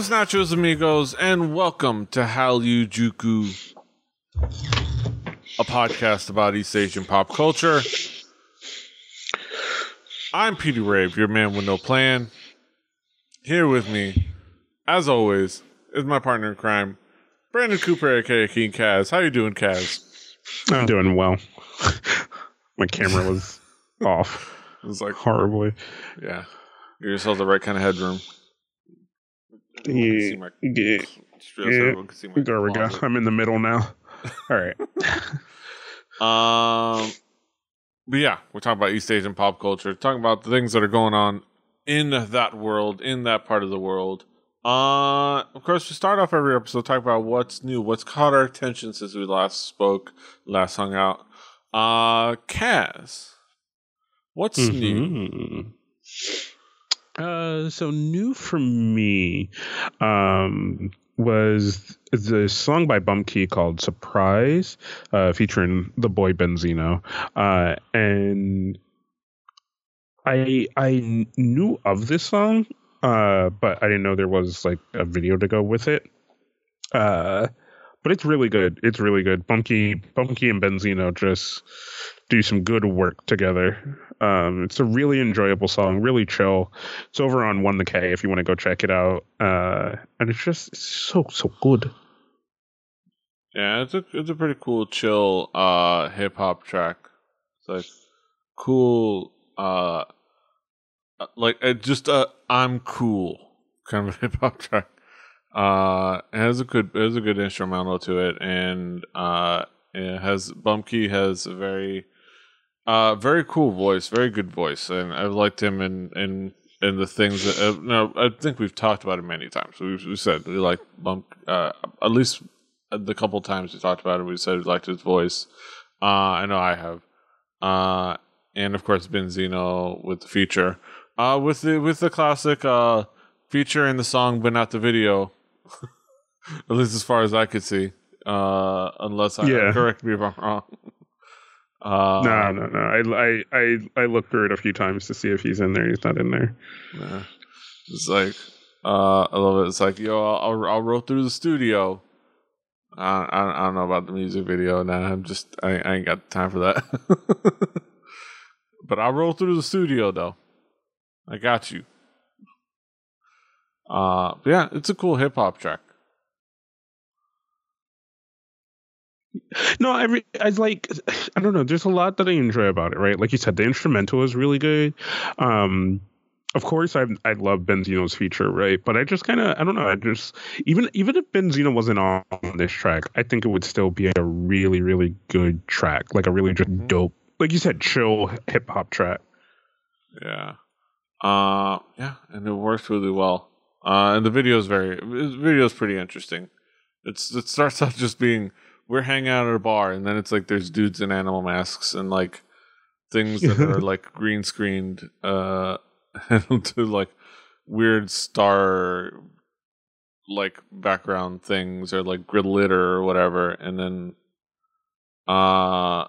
Buenos nachos, amigos, and welcome to Hallyu a podcast about East Asian pop culture. I'm Peter Rave, your man with no plan. Here with me, as always, is my partner in crime, Brandon Cooper, aka King Kaz. How you doing, Kaz? I'm doing well. my camera was off. It was like horribly. Yeah. Give yourself the right kind of headroom. Yeah, yeah, yeah. There we go. I'm in the middle now. All right. um, but yeah, we're talking about East Asian pop culture, talking about the things that are going on in that world, in that part of the world. Uh, of course, we start off every episode talking about what's new, what's caught our attention since we last spoke, last hung out. Uh, Kaz, what's mm-hmm. new? Uh, so new for me, um, was the song by Bumkey called "Surprise," uh, featuring the boy Beenzino, uh, and I I knew of this song, uh, but I didn't know there was like a video to go with it. Uh, but it's really good. It's really good. Bumkey, Bumkey and Beenzino just do some good work together. Um, it's a really enjoyable song, really chill. It's over on One the K if you want to go check it out. Uh, and it's just so so good. Yeah, it's a it's a pretty cool, chill uh, hip hop track. It's like cool, uh, uh like uh, just a I'm cool kind of hip hop track. Uh, it has a good it has a good instrumental to it, and uh, it has Bumkey has a very uh very cool voice, very good voice, and I've liked him in in in the things that uh, no, I think we've talked about it many times. We we said we like Bump uh at least the couple times we talked about it. We said we liked his voice. Uh, I know I have. Uh, and of course Beenzino with the feature. Uh, with the with the classic uh feature in the song but not the video At least as far as I could see. Uh, unless I yeah. correct me if I'm wrong. Uh, no, no, no. I, I, I, I looked through it a few times to see if he's in there. He's not in there. Yeah. It's like, uh, I love it. It's like, yo, I'll, I'll roll through the studio. I, I, I don't know about the music video now. I'm just, I, I ain't got time for that. but I'll roll through the studio though. I got you. Uh, yeah, it's a cool hip hop track. No, I I like I don't know. There's a lot that I enjoy about it, right? Like you said, the instrumental is really good. Um, of course, I I love Beenzino's feature, right? But I just kind of I don't know. I just even even if Beenzino wasn't on this track, I think it would still be a really really good track, like a really just mm-hmm. dope, like you said, chill hip hop track. Yeah, uh, yeah, and it works really well. Uh, and the video is very, the video is pretty interesting. It's it starts out just being we're hanging out at a bar, and then it's like there's dudes in animal masks and like things that are like green screened uh to like weird star like background things or like glitter or whatever, and then uh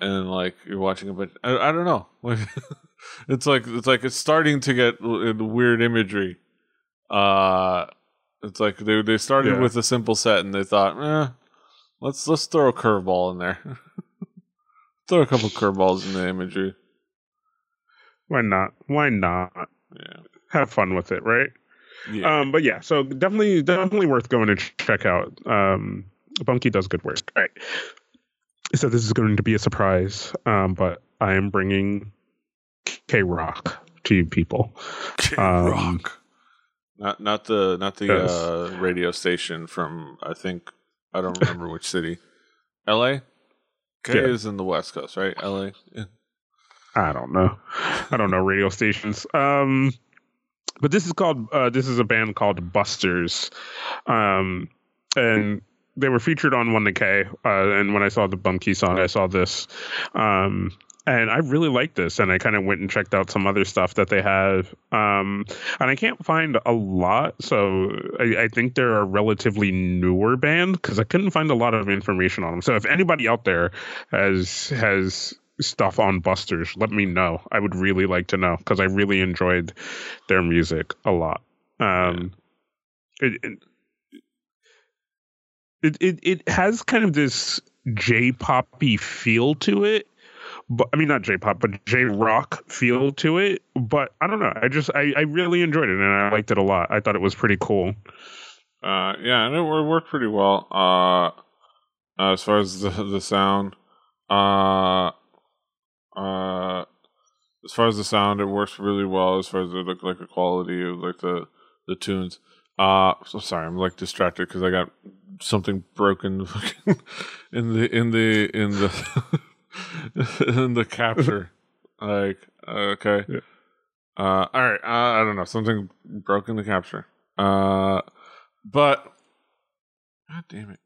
and like you're watching a bunch. I, I don't know. it's like it's like it's starting to get weird imagery uh, it's like they they started yeah. with a simple set and they thought, eh, let's let's throw a curveball in there. throw a couple curveballs in the imagery. Why not? Why not? Yeah. Have fun with it, right? Yeah. Um, but yeah, so definitely definitely worth going to check out. Um, Bumkey does good work. All right. So this is going to be a surprise, um, but I am bringing K Rock to you people. K Rock. Um, not not the not the yes. uh, radio station from I think I don't remember which city. L.A. K yeah. is in the West Coast, right? L.A. Yeah. I don't know. I don't know radio stations. Um, but this is called uh, this is a band called Busters, um, and they were featured on One the K. Uh, and when I saw the Bumkey song, I saw this. Um, and I really like this. And I kind of went and checked out some other stuff that they have, um, and I can't find a lot. So I, I think they're a relatively newer band because I couldn't find a lot of information on them. So if anybody out there has has stuff on Busters, let me know. I would really like to know because I really enjoyed their music a lot. Um, it, it it it has kind of this J poppy feel to it. But I mean not J pop, but J rock feel to it. But I don't know. I just I, I really enjoyed it and I liked it a lot. I thought it was pretty cool. Uh, yeah, and it worked pretty well. Uh, as far as the the sound, uh, uh, as far as the sound, it works really well. As far as the like, like the quality of like the the tunes. Uh, so sorry, I'm like distracted because I got something broken in the in the in the in the capture. like okay, Yeah. uh, all right. Uh, I don't know. Something broke in the capture. Uh, but god damn it.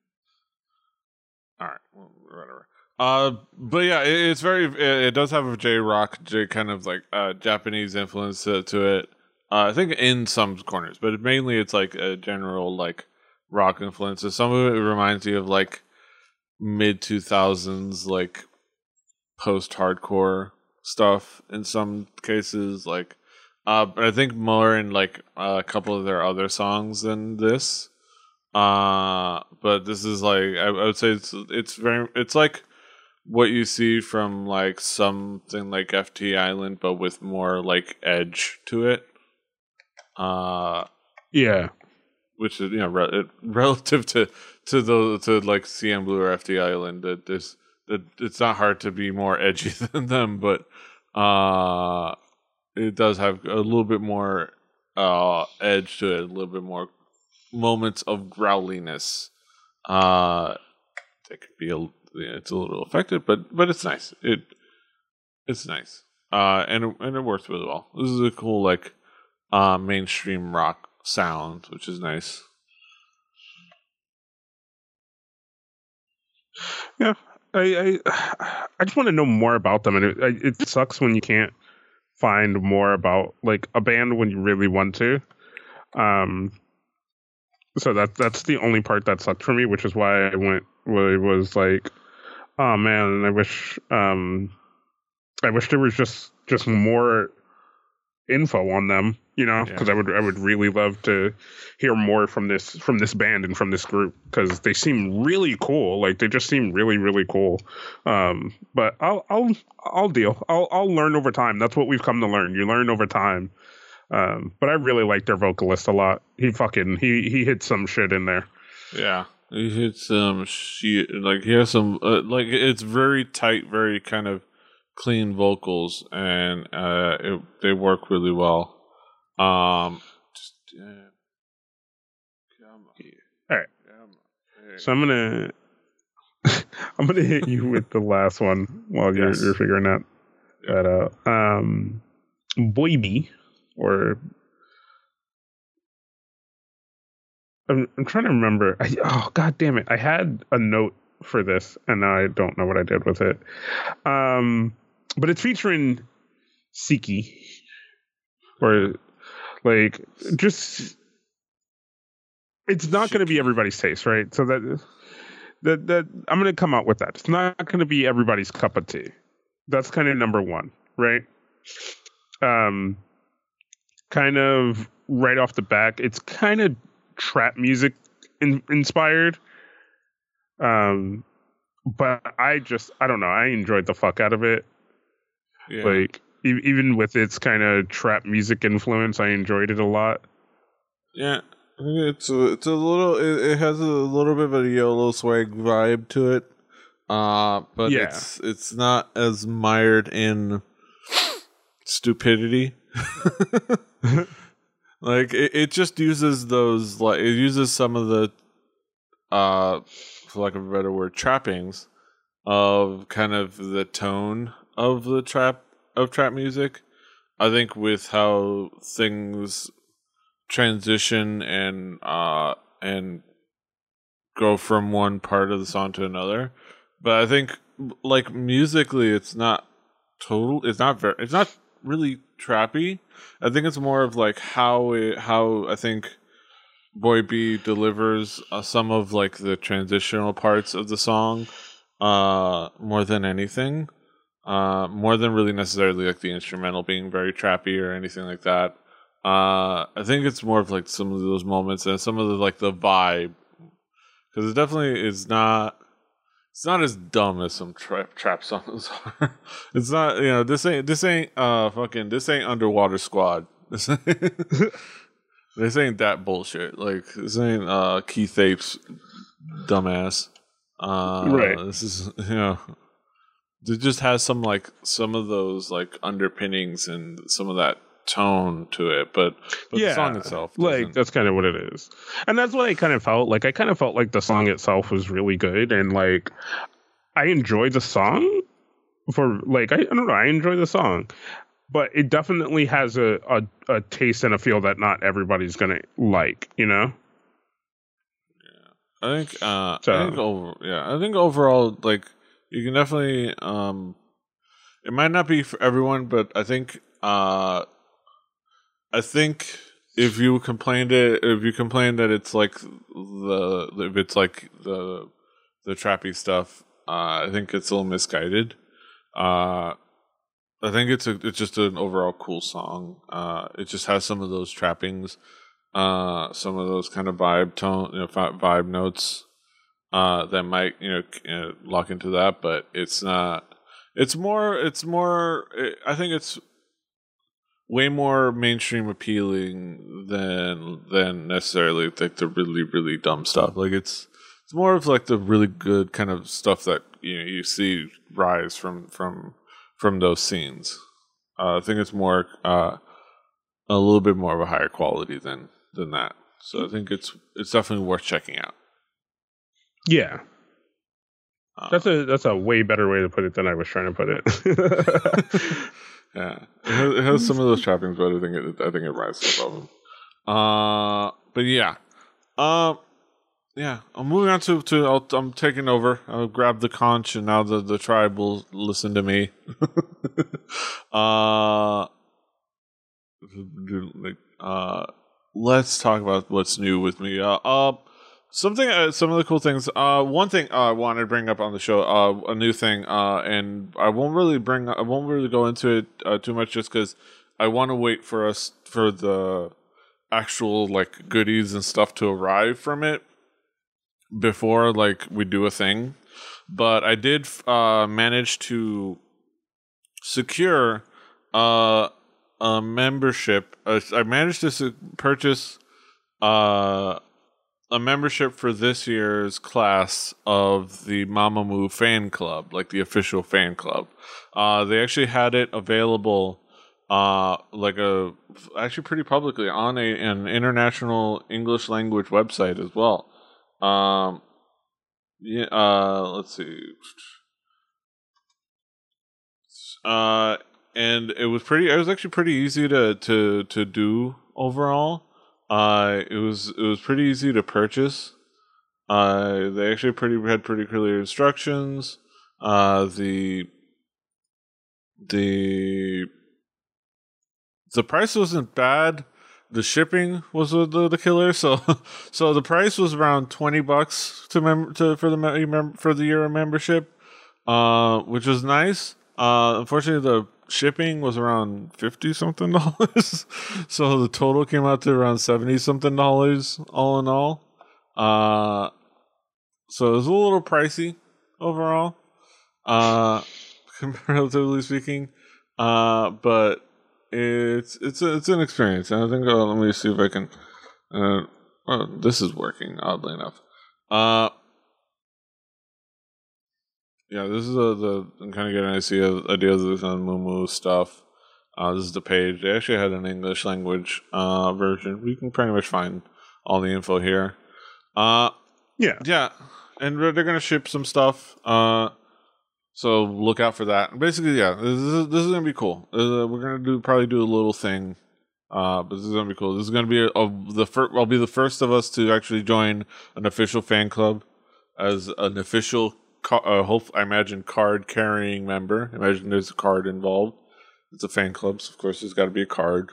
All right, well, whatever. Uh, but yeah, it, it's very. It, it does have a J rock, J kind of like uh Japanese influence to, to it. Uh, I think in some corners, but mainly it's like a general like rock influences. Some of it reminds you of like mid two thousands like post hardcore stuff in some cases. Like, uh, but I think more in like a couple of their other songs than this. Uh, but this is like I, I would say it's it's very it's like what you see from like something like FT Island, but with more like edge to it. Uh, Yeah. which is you know re- relative to to the to like CNBLUE or FT Island, that this that it's not hard to be more edgy than them, but uh, it does have a little bit more uh edge to it, a little bit more moments of growliness. Uh, could be a it's a little affected, but but it's nice. It it's nice. Uh, and it, and it works really well. This is a cool like uh mainstream rock sound, which is nice. I I, I just want to know more about them, and it it sucks when you can't find more about like a band when you really want to. Um, so that that's the only part that sucked for me, which is why I went. It was like, oh man, I wish um, I wish there was just just more info on them, you know, Yeah. because I would I would really love to hear more from this from this band and from this group because they seem really cool. Like they just seem really really cool. Um, but I'll I'll I'll deal. I'll I'll learn over time. That's what we've come to learn. You learn over time. Um, but I really like their vocalist a lot. He fucking he he hit some shit in there. Yeah, he hits some shit. Like he has some uh, like it's very tight, very kind of clean vocals, and uh, it, they work really well. Um, just uh, All right. So I'm gonna I'm gonna hit you with the last one while you're Yes. you're figuring that that out. Um, Boi B or I'm I'm trying to remember. I, oh god damn it! I had a note for this and now I don't know what I did with it. Um, but it's featuring Sik-K or like just it's not going to be everybody's taste, right? So that that that I'm going to come out with that. It's not going to be everybody's cup of tea. That's kind of number 1, right? Um kind of right off the back, it's kind of trap music in, inspired. Um but I just I don't know, I enjoyed the fuck out of it. Yeah. Like e- even with its kind of trap music influence, I enjoyed it a lot. Yeah, it's a, it's a little. It, it has a little bit of a yellow swag vibe to it, uh, but Yeah. it's it's not as mired in stupidity. like it, it just uses those like it uses some of the, uh, for lack of a better word, trappings of kind of the tone of the trap of trap music. I think with how things transition and uh and go from one part of the song to another. But i think like musically it's not total it's not very it's not really trappy. I think it's more of like how it how i think Boi B delivers uh, some of like the transitional parts of the song uh more than anything uh more than really necessarily like the instrumental being very trappy or anything like that Uh, I think it's more of like some of those moments and some of the like the vibe because it definitely is not. It's not as dumb as some trap trap songs are. it's not you know this ain't this ain't uh fucking this ain't underwater squad. This ain't, this ain't that bullshit. Like this ain't uh Keith Apes dumbass. Uh, Right. This is you know it just has some like some of those like underpinnings and some of that tone to it, but but the song itself, like doesn't- that's kind of what it is. And that's what i kind of felt like i kind of felt like the song itself was really good and like i enjoyed the song for like i, I don't know i enjoy the song but it definitely has a, a a taste and a feel that not everybody's gonna like you know? Yeah. I think uh So- I think over yeah, I think overall like you can definitely um it might not be for everyone, but I think uh I think if you complained it if you complain that it's like the if it's like the the trappy stuff, uh I think it's a little misguided. Uh I think it's a it's just an overall cool song. Uh it just has some of those trappings uh some of those kind of vibe tone you know vi- vibe notes uh that might you know, uh, lock into that but it's not it's more it's more i think it's way more mainstream appealing than than necessarily like the really really dumb stuff like it's it's more of like the really good kind of stuff that you know you see rise from from from those scenes uh, i think it's more uh a little bit more of a higher quality than than that. So I think it's it's definitely worth checking out. Yeah Uh, that's a that's a way better way to put it than i was trying to put it yeah, it has, it has some of those trappings, but I think it I think it rises above them. Uh, but yeah, um, yeah. I'm moving on to to I'll, I'm taking over. I'll grab the conch, and now the the tribe will listen to me. uh, like uh, let's talk about what's new with me. Uh, uh something uh, some of the cool things uh one thing uh, i wanted to bring up on the show uh a new thing uh and i won't really bring i won't really go into it uh, too much just because i want to wait for us for the actual like goodies and stuff to arrive from it before like we do a thing. But i did manage to secure a membership i managed to se- purchase uh a membership for this year's class of the Mamamoo fan club, like the official fan club. Uh, they actually had it available, uh, like a actually pretty publicly on a an international English language website as well. Um, yeah, uh, let's see. Uh, and it was pretty. It was actually pretty easy to to to do overall. Uh, it was it was pretty easy to purchase. Uh, they actually pretty had pretty clear instructions. Uh, the the the price wasn't bad. The shipping was the, the, the killer. So so the price was around twenty bucks to mem- to for the mem- for the year membership, uh, which was nice. Uh, unfortunately, the shipping was around fifty something dollars, so the total came out to around seventy something dollars all in all. Uh, so it was a little pricey overall, uh, comparatively speaking. Uh, but it's it's a, it's an experience, and I think uh, let me see if I can. Uh, well, this is working oddly enough. Uh, yeah, this is a, the I'm kind of getting an idea idea of this on Moo stuff. Uh, this is the page. They actually had an English language uh, version. We can pretty much find all the info here. Uh, yeah yeah, and they're gonna ship some stuff. Uh, so look out for that. Basically, yeah, this is this is gonna be cool. Uh, we're gonna do probably do a little thing. Uh, but this is gonna be cool. This is gonna be a, a, the first. I'll be the first of us to actually join an official fan club as an official. I imagine card carrying member. Imagine there's a card involved. It's a fan club, so of course there's got to be a card.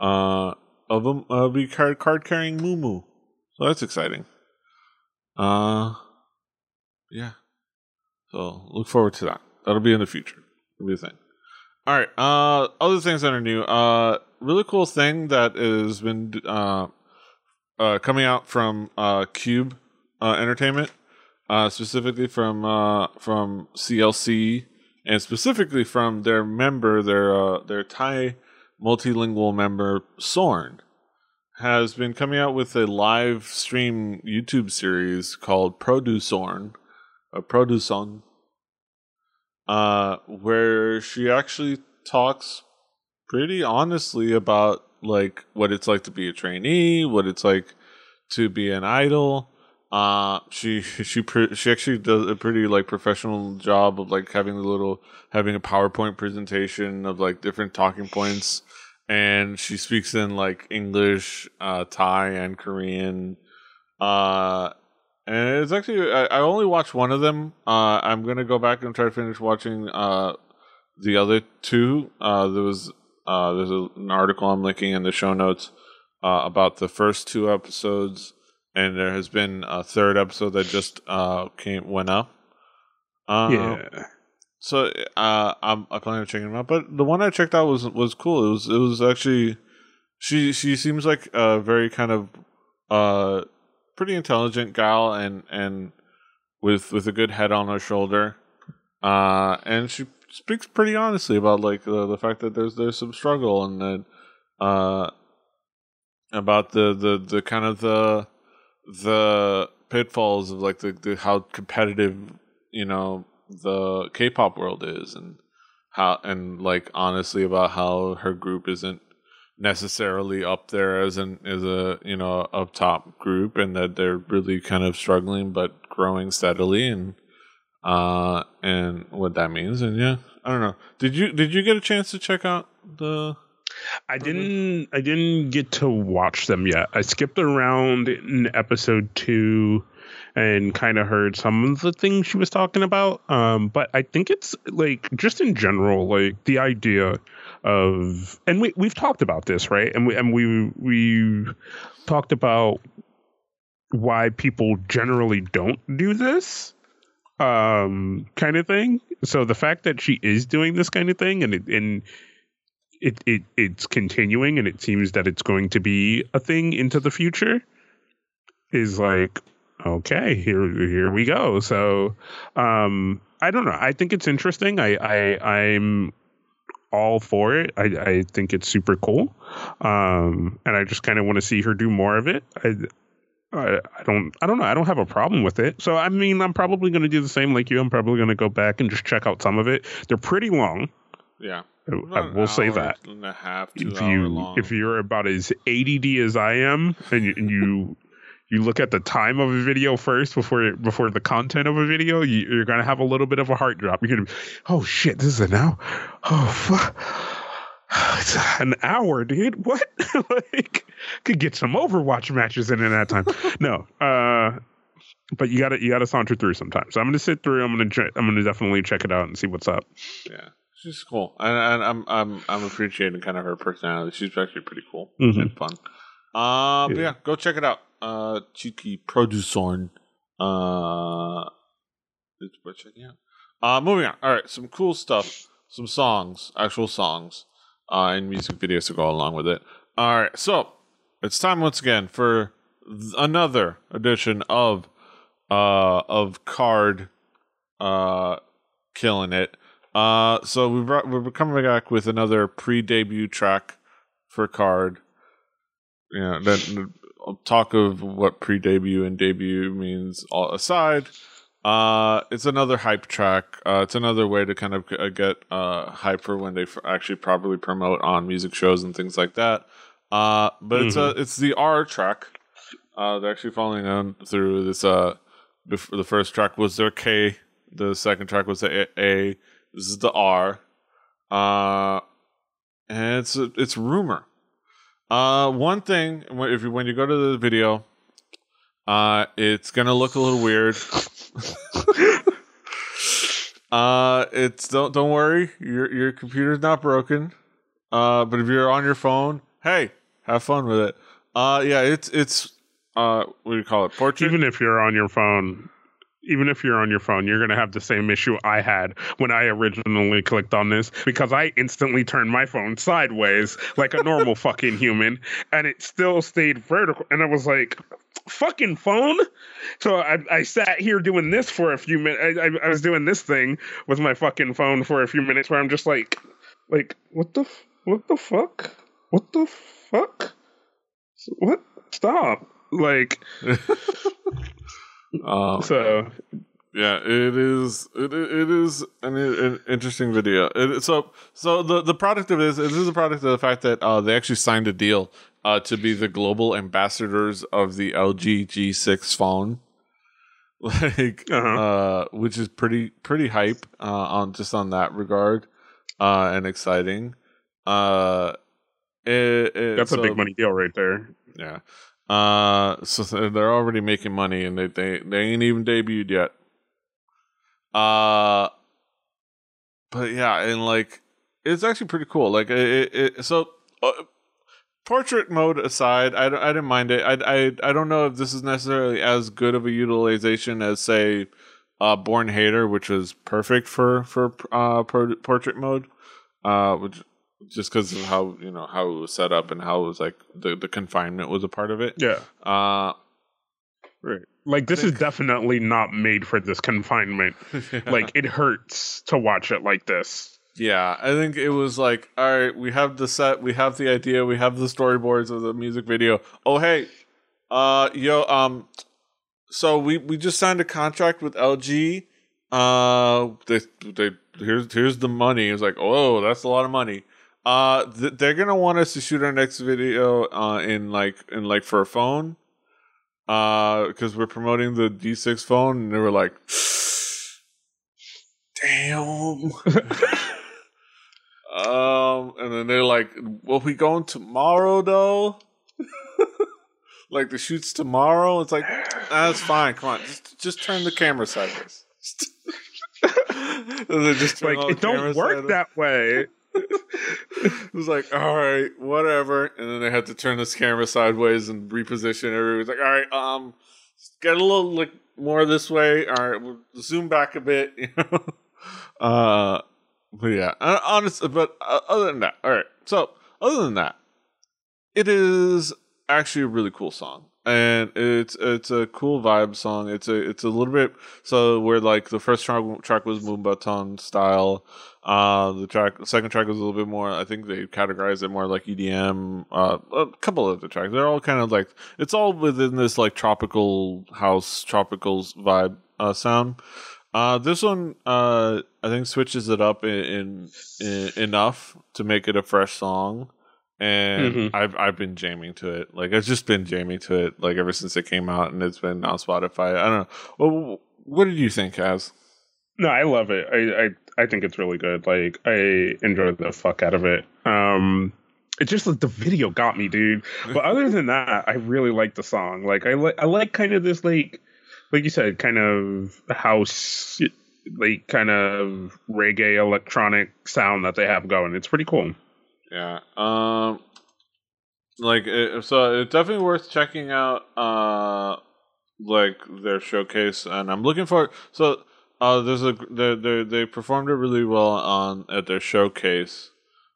Uh, of them, uh, be card card carrying Moo So that's exciting. Uh, yeah. So look forward to that. That'll be in the future. It'll be a thing. All right. Uh, other things that are new. Uh, really cool thing that has been uh, uh coming out from uh Cube uh, Entertainment, uh, specifically from uh from CLC, and specifically from their member, their uh their Thai multilingual member Sorn, has been coming out with a live stream YouTube series called Produsorn, a Produsorn uh, where she actually talks pretty honestly about like what it's like to be a trainee, what it's like to be an idol. Uh, she she she actually does a pretty like professional job of like having a little having a PowerPoint presentation of like different talking points, and she speaks in like English, uh, Thai, and Korean. Uh, and it's actually I, I only watched one of them. Uh, I'm gonna go back and try to finish watching uh, the other two. Uh, there was uh, there's a, an article I'm linking in the show notes uh, about the first two episodes, and there has been a third episode that just uh, came went up. Uh, yeah. So uh, I'm I plan on checking them out, but the one I checked out was was cool. It was it was actually she she seems like a very kind of uh pretty intelligent gal and and with with a good head on her shoulder. Uh, and she speaks pretty honestly about like the, the fact that there's there's some struggle and that uh about the the the kind of the the pitfalls of like the, the how competitive you know the K-pop world is and how and like honestly about how her group isn't necessarily up there as an as a you know up top group and that they're really kind of struggling but growing steadily and uh and what that means and yeah i don't know. Did you did you get a chance to check out the I didn't I didn't get to watch them yet. I skipped around in episode 2 and kind of heard some of the things she was talking about. Um, but I think it's like just in general, like the idea of and we we've talked about this, right? And we and we we talked about why people generally don't do this um kind of thing. So the fact that she is doing this kind of thing and it and it, it it's continuing and it seems that it's going to be a thing into the future is like okay here here we go so um i don't know i think it's interesting i i i'm all for it i i think it's super cool um and i just kind of want to see her do more of it i I, I don't I don't know. I don't have a problem with it. So I mean I'm probably gonna do the same like you. I'm probably gonna go back and just check out some of it. They're pretty long. yeah I will say that half if you long if you're about as ADD as I am, and you, and you you look at the time of a video first before before the content of a video, you, you're gonna have a little bit of a heart drop. You're gonna, be, oh shit, this is an hour. Oh fuck. It's an hour, dude. What? like, could get some Overwatch matches in in that time. no, uh, but you gotta you gotta saunter through sometimes. So I'm gonna sit through. I'm gonna che- I'm gonna definitely check it out and see what's up. yeah she's cool. And, and i'm i'm i'm appreciating kind of her personality. She's actually pretty cool Mhm. and fun. Uh but Yeah. yeah go check it out. Uh cheeky Produsorn. Uh it's worth checking out? Uh moving on. All right some cool stuff. Some songs actual songs uh and music videos to go along with it. All right so it's time once again for th- another edition of uh of KARD uh killing it uh so we brought, we're coming back with another pre-debut track for KARD. You know then talk of what pre-debut and debut means all aside uh it's another hype track. Uh it's another way to kind of uh, get uh hype for when they f- actually properly promote on music shows and things like that. Uh but it's a it's the r track. Uh they're actually following on through this uh before the first track was their k the second track was the a, a this is the r. Uh and it's it's rumor. Uh one thing if you when you go to the video uh it's gonna look a little weird. Uh it's don't don't worry your your computer's not broken. Uh but if you're on your phone hey have fun with it. Uh yeah it's it's uh what do you call it portrait? Even if you're on your phone, even if you're on your phone, you're going to have the same issue I had when I originally clicked on this because I instantly turned my phone sideways like a normal fucking human and it still stayed vertical. And I was like, fucking phone. So I, I sat here doing this for a few minutes. I, I, I was doing this thing with my fucking phone for a few minutes where I'm just like, like, what the, f- what the fuck? What the fuck? What? Stop. Like, Um, so yeah, it is. It, it is an, an interesting video. It, so, so the the product of this, it is a product of the fact that uh, they actually signed a deal uh, to be the global ambassadors of the LG G6 phone, like, Uh-huh. uh, which is pretty pretty hype uh, on just on that regard, uh, and exciting. Uh, it, it- that's a big money deal right there. yeah. Uh, so they're already making money, and they they they ain't even debuted yet. Uh, but yeah, and like it's actually pretty cool. Like it, it, so. Uh, Portrait mode aside, I, don't- I didn't mind it. I, I I don't know if this is necessarily as good of a utilization as say, uh, Born Hater, which was perfect for for uh portrait mode, uh, which just because of how you know how it was set up and how it was like the the confinement was a part of it. Yeah. Uh, Right. Like this is definitely not made for this confinement. Like it hurts to watch it like this. yeah, I think it was like, all right, we have the set, we have the idea, we have the storyboards of the music video. Oh hey, uh, yo, um, so we we just signed a contract with LG. Uh, they they here's here's the money. It's like, oh, that's a lot of money. Uh, th- they're gonna want us to shoot our next video uh in like in like for a phone. Uh, because we're promoting the G6 phone, and they were like, damn. um, and then they're like, "Will we going tomorrow though?" like the shoots tomorrow. It's like that's fine. Come on, just just turn the camera sideways. Just Like it don't work sideways. that way. It was like, all right, whatever. And then they had to turn this camera sideways and reposition it. It was like, all right, um, get a little like more this way. All right, we'll zoom back a bit. You know, uh, but yeah, honestly. But uh, other than that, all right. So other than that, it is actually a really cool song. And it's it's a cool vibe song. It's a it's a little bit so where like the first track track was moombahton style, uh, the track, second track was a little bit more. I think they categorized it more like EDM. Uh, a couple of the tracks, they're all kind of like it's all within this like tropical house, tropical vibe uh, sound. Uh, this one, uh, I think switches it up in, in, in enough to make it a fresh song, and Mhm. I've I've been jamming to it. Like I've just been jamming to it like ever since it came out, and it's been on Spotify. I don't know. Well, what did you think, Az? No, I love it. I, I I think it's really good. Like I enjoyed the fuck out of it. Um it just like the video got me, dude. But other than that, I really like the song. Like I like I like kind of this like like you said, kind of house like kind of reggae electronic sound that they have going. It's pretty cool. Yeah. Um like it, so it's definitely worth checking out uh like their showcase and I'm looking for so uh there's a they they they performed it really well on at their showcase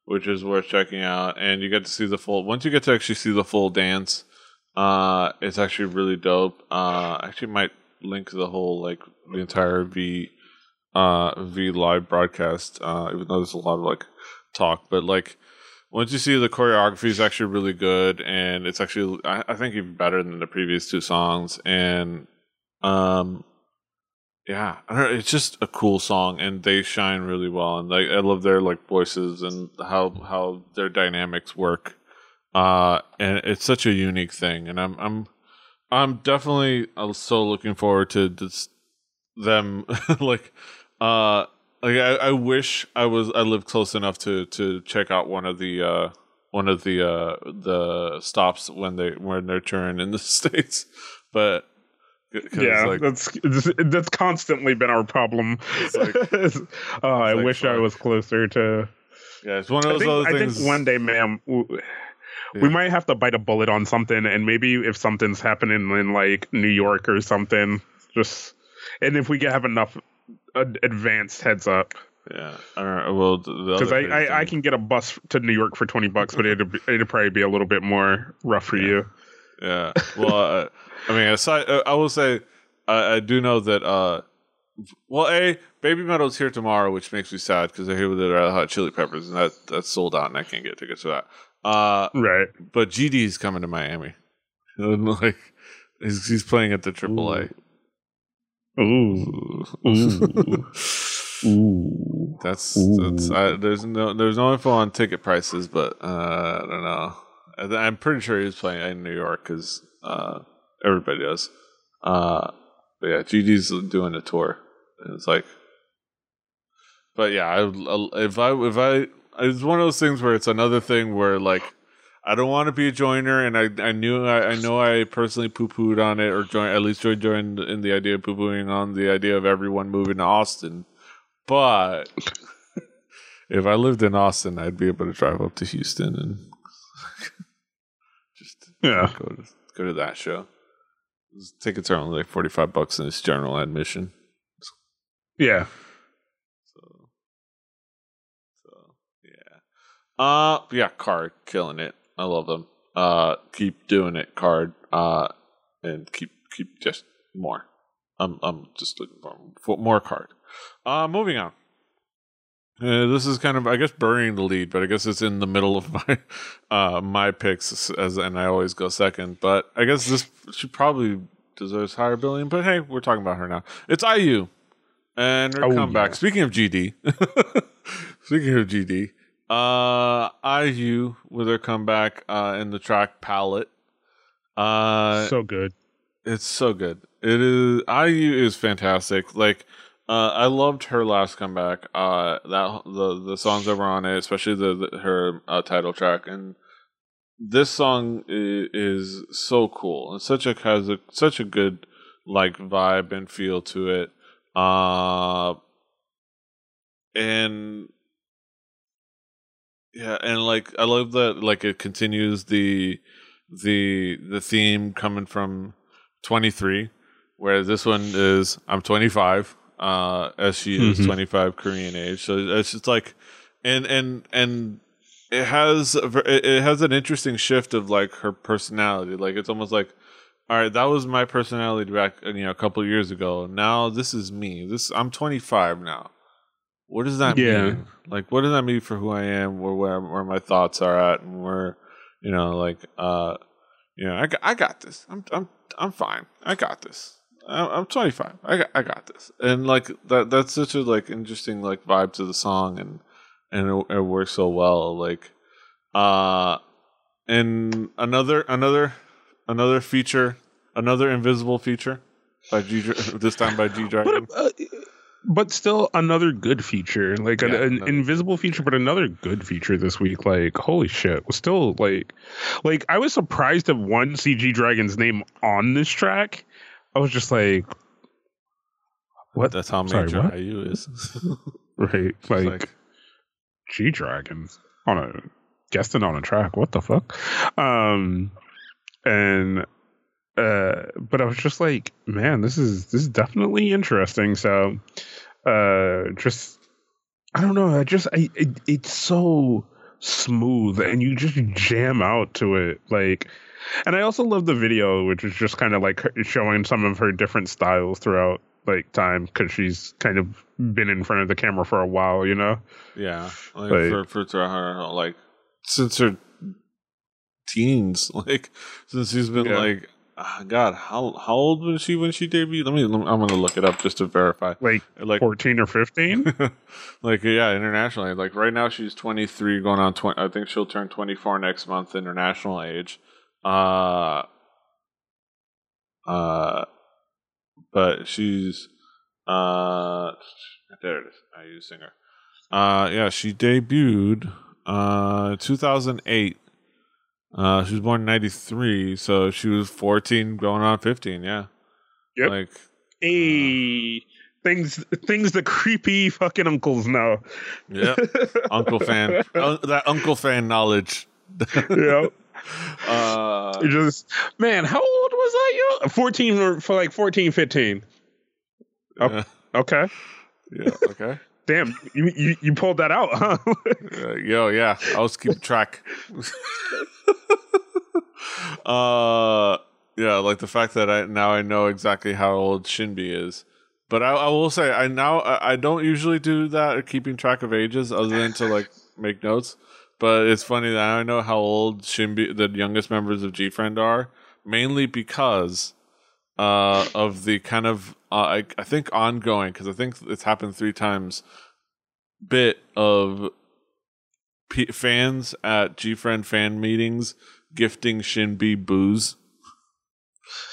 which is worth checking out and you get to see the full once you get to actually see the full dance uh it's actually really dope uh I actually might link the whole like the entire V uh V live broadcast uh even though there's a lot of like talk but like once you see the choreography is actually really good and it's actually I, I think even better than the previous two songs and um yeah it's just a cool song and they shine really well and like i love their like voices and how how their dynamics work uh and it's such a unique thing and i'm i'm i'm definitely uh, so looking forward to this them like uh like I, I wish I was I lived close enough to to check out one of the uh one of the uh the stops when they when they're touring in the states, but Yeah, like, that's that's constantly been our problem. like- oh, I like, wish I was closer to yeah, it's one of I those think, other I think one day, ma'am, w- Yeah. we might have to bite a bullet on something, and maybe if something's happening in like New York or something, just and if we have enough advanced heads up. Yeah, I. Well, because I, I, I, can get a bus to New York for twenty bucks, but it'd it'd probably be a little bit more rough for yeah. you. Yeah. Well, uh, I mean, aside, uh, I will say, I, I do know that. uh Well, a Baby Metal's here tomorrow, which makes me sad because they're here with the Red Hot Chili Peppers, and that that's sold out, and I can't get tickets for that. Uh, right. But GD's coming to Miami. like he's, he's playing at the AAA. Ooh. Ooh. Ooh. That's that's I, there's no there's no info on ticket prices, but uh, I don't know. I'm pretty sure he's playing in New York because uh, everybody does. Uh, but yeah, GD's doing a tour, and it's like, but yeah, I, if I if I it's one of those things where it's another thing where like I don't want to be a joiner, and I I knew I, I know I personally poo pooed on it or join at least joined in the idea of poo pooing on the idea of everyone moving to Austin, but if I lived in Austin, I'd be able to drive up to Houston and just yeah go to go to that show. Tickets are only like forty five bucks, and it's general admission. Yeah. So, so yeah. Uh, yeah, KARD killing it. I love them. Uh, keep doing it, KARD. Uh, and keep keep just more. I'm I'm just looking for, more KARD. Uh, moving on. Uh, this is kind of, I guess, burying the lead, but I guess it's in the middle of my uh, my picks, as and I always go second. But I guess this she probably deserves higher billing. But hey, we're talking about her now. It's IU and her Oh, comeback. yeah. Speaking of GD, speaking of GD, uh, IU with her comeback uh, in the track palette. Uh, so good. it's so good. It is IU is fantastic. Like uh, I loved her last comeback. Uh, that the the songs that were on it, especially the, the her uh, title track, and this song is, is so cool. and such a has a such a good like vibe and feel to it. Uh, and yeah, and like I love that like it continues the the the theme coming from 23 where this one is I'm 25 uh as she is Mhm. 25 Korean age. So it's just like and and and it has it it has an interesting shift of like her personality. Like it's almost like all right that was my personality back you know a couple of years ago. Now this is me. This I'm 25 now what does that Yeah. mean? Like what does that mean for who I am where where, where my thoughts are at and where you know like uh you know I got, I got this. I'm I'm I'm fine. I got this. I'm I'm 25 I got I got this. And like that that's such a like interesting like vibe to the song and and it, it works so well. Like uh and another another another feature another invisible feature by G this time by G Dragon But, uh, but still another good feature, like an, Yeah, an another- invisible feature, but another good feature this week. Like holy shit, was still like, like I was surprised at one CG Dragon's name on this track. I was just like, what? that's how Sorry, what? IU is right, It's like, G Dragon on a guesting on a track. What the fuck? Um, and uh, but I was just like, man, this is this is definitely interesting. So, uh, just I don't know. I just I it, it's so smooth, and you just jam out to it, like. And I also love the video, which is just kind of like showing some of her different styles throughout like time because she's kind of been in front of the camera for a while, you know. Yeah, like, Like- for for her like since her teens, like since she's been Yeah. like, ah, God, how how old was she when she debuted? Let me, let me- I'm gonna look it up just to verify. Like Like, fourteen or fifteen. like yeah, internationally. Like right now, she's 23, going on 20. I think she'll turn 24 next month, international age. Uh, uh, but she's uh, there it is. IU singer. Uh, yeah, she debuted uh 2008. Uh, she was born in 93, so she was 14 going on 15, yeah. Yep. Like, hey, things things the creepy fucking uncles know. yeah. Uncle fan. Un- that uncle fan knowledge. yeah. Uh, just man, how old was I? Yo? 14 for like 14, 15. Oh, Yeah. Okay. Yeah. Okay. Damn, you, you you pulled that out, huh? Uh, yo, yeah, I was keeping track. uh, yeah, like the fact that I now I know exactly how old Shinbi is. But I, I will say I now I, don't usually do that or keeping track of ages other than to like make notes. But it's funny that I know how old Shinbi, the youngest members of G Friend, are, mainly because uh, of the kind of uh, I, I think ongoing because I think it's happened three times. Bit of P- fans at G Friend fan meetings gifting Shinbi booze.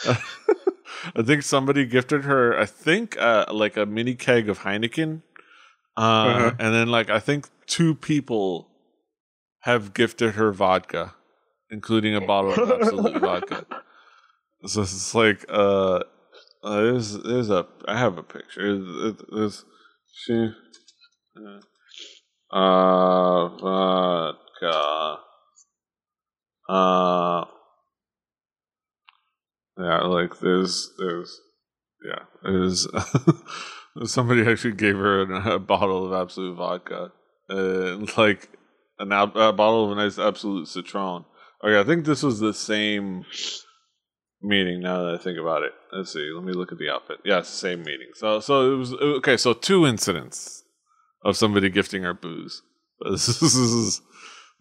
I think somebody gifted her, I think, uh, like a mini keg of Heineken. Uh, Uh-huh. And then, like, I think two people have gifted her vodka, including a bottle of Absolut vodka. So it's like, uh, uh, there's, there's a, I have a picture. There's, there's she, uh, vodka. Uh, yeah, like there's, there's, yeah, there's, somebody actually gave her a, a bottle of Absolut vodka, and like an a bottle of a nice Absolut Citron. Okay, I think this was the same meeting. Now that I think about it, let's see. Let me look at the outfit. Yeah, same meeting. So, so it was okay. So two incidents of somebody gifting her booze. This is, this is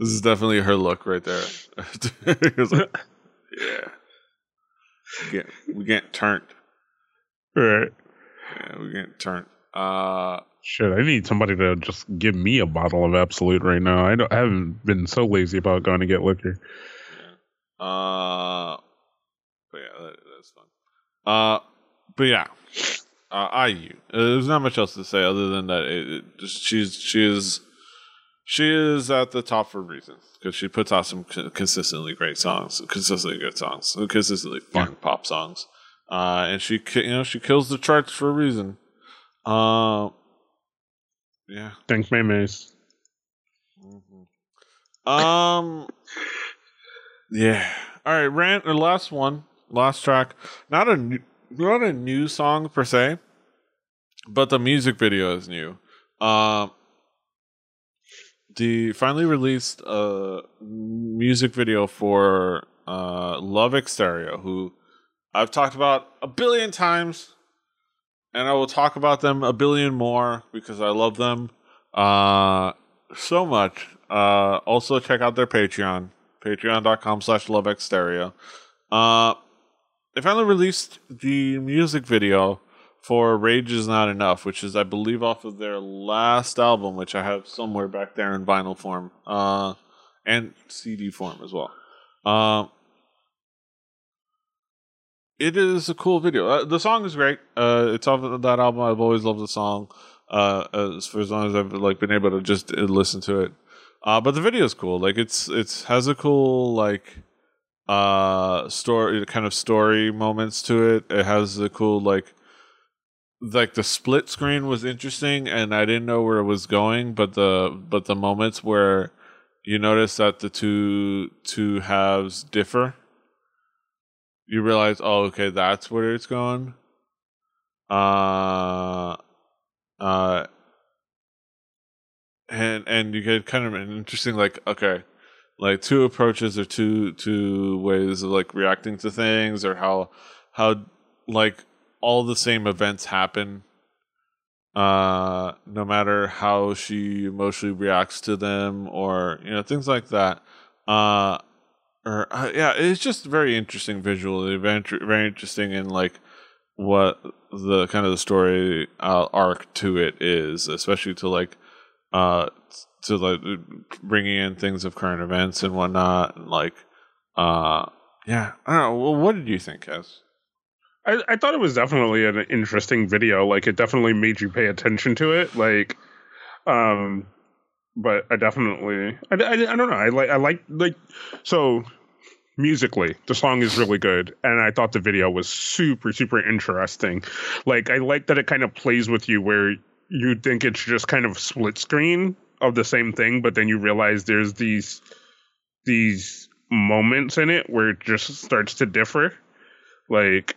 this is definitely her look right there. Like, yeah, we get we get turned. right. Yeah, we get turned. Uh, Shit, I need somebody to just give me a bottle of Absolut right now. I don't. I haven't been so lazy about going to get liquor. uh, but yeah, that, that's fun. Uh, but yeah, uh, IU. Uh, there's not much else to say other than that. It, it just she's she is she is at the top for a reason because she puts out some c- consistently great songs, consistently good songs, consistently fun pop songs. Uh, and she you know she kills the charts for a reason. Uh, yeah. Thanks, mayonnaise. Um. Yeah. All right. Rant. The last one. Last track. Not a new, not a new song per se, but the music video is new. Um. the finally released a music video for uh, Love X Stereo, who I've talked about a billion times, and I will talk about them a billion more because I love them uh, so much. Uh, also, check out their Patreon, patreon.com slash Love X Stereo. Uh, they finally released the music video for Rage Is Not Enough, which is, I believe, off of their last album, which I have somewhere back there in vinyl form uh, and CD form as well. Um, it is a cool video. Uh, the song is great. Uh, it's off of that album. I've always loved the song. Uh, as for as long as I've like been able to just uh, listen to it. Uh, but the video is cool. Like it's it's has a cool like uh story kind of story moments to it. It has the cool like like the split screen was interesting and I didn't know where it was going, but the but the moments where you notice that the two two halves differ, you realize, oh, okay, that's where it's going. Uh, uh, and and you get kind of an interesting like, okay, like two approaches or two two ways of like reacting to things or how how like all the same events happen uh no matter how she emotionally reacts to them or you know things like that. Uh or uh, yeah it's just very interesting visually very, very interesting in like what the kind of the story uh, arc to it is especially to like uh to like bringing in things of current events and whatnot and like uh yeah i don't know well, what did you think as I, I thought it was definitely an interesting video. Like it definitely made you pay attention to it. Like, um, but I definitely I, I, I don't know. I like I like like so musically the song is really good and i thought the video was super super interesting like i like that it kind of plays with you where you think it's just kind of split screen of the same thing but then you realize there's these these moments in it where it just starts to differ like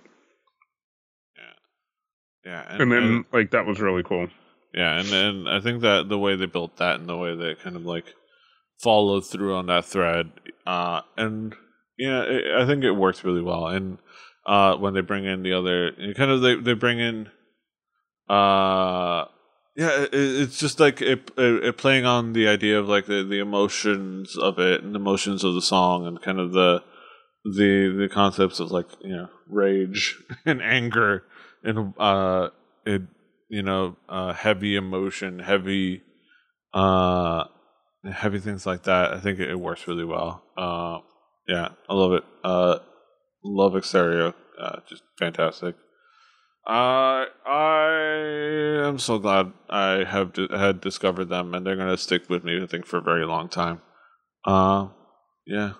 Yeah, Yeah. and, then like that was really cool. Yeah, and and I think that the way they built that and the way they kind of like followed through on that thread, uh, and yeah, it, I think it works really well. And uh, when they bring in the other, kind of they they bring in, uh, yeah, it, it's just like it, it, playing on the idea of like the the emotions of it and the emotions of the song and kind of the the the concepts of like you know rage and anger and uh it you know uh heavy emotion heavy uh heavy things like that. I think it, it works really well. Uh yeah i love it. Uh Love X Stereo uh just fantastic uh, I am so glad I have d- had discovered them, and they're gonna stick with me. I think for a very long time. Uh, yeah.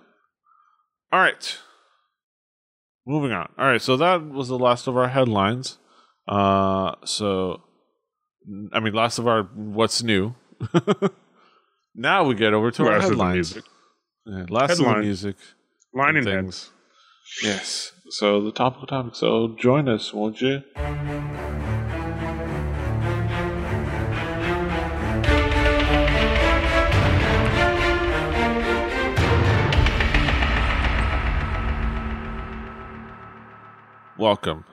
All right. Moving on. All right, so that was the last of our headlines. Uh, so, I mean, last of our what's new. now we get over to last our headlines. Of the music. Yeah, last Headline. of the music. Line and things. Yes. So the topical topic. So join us, won't you? Welcome,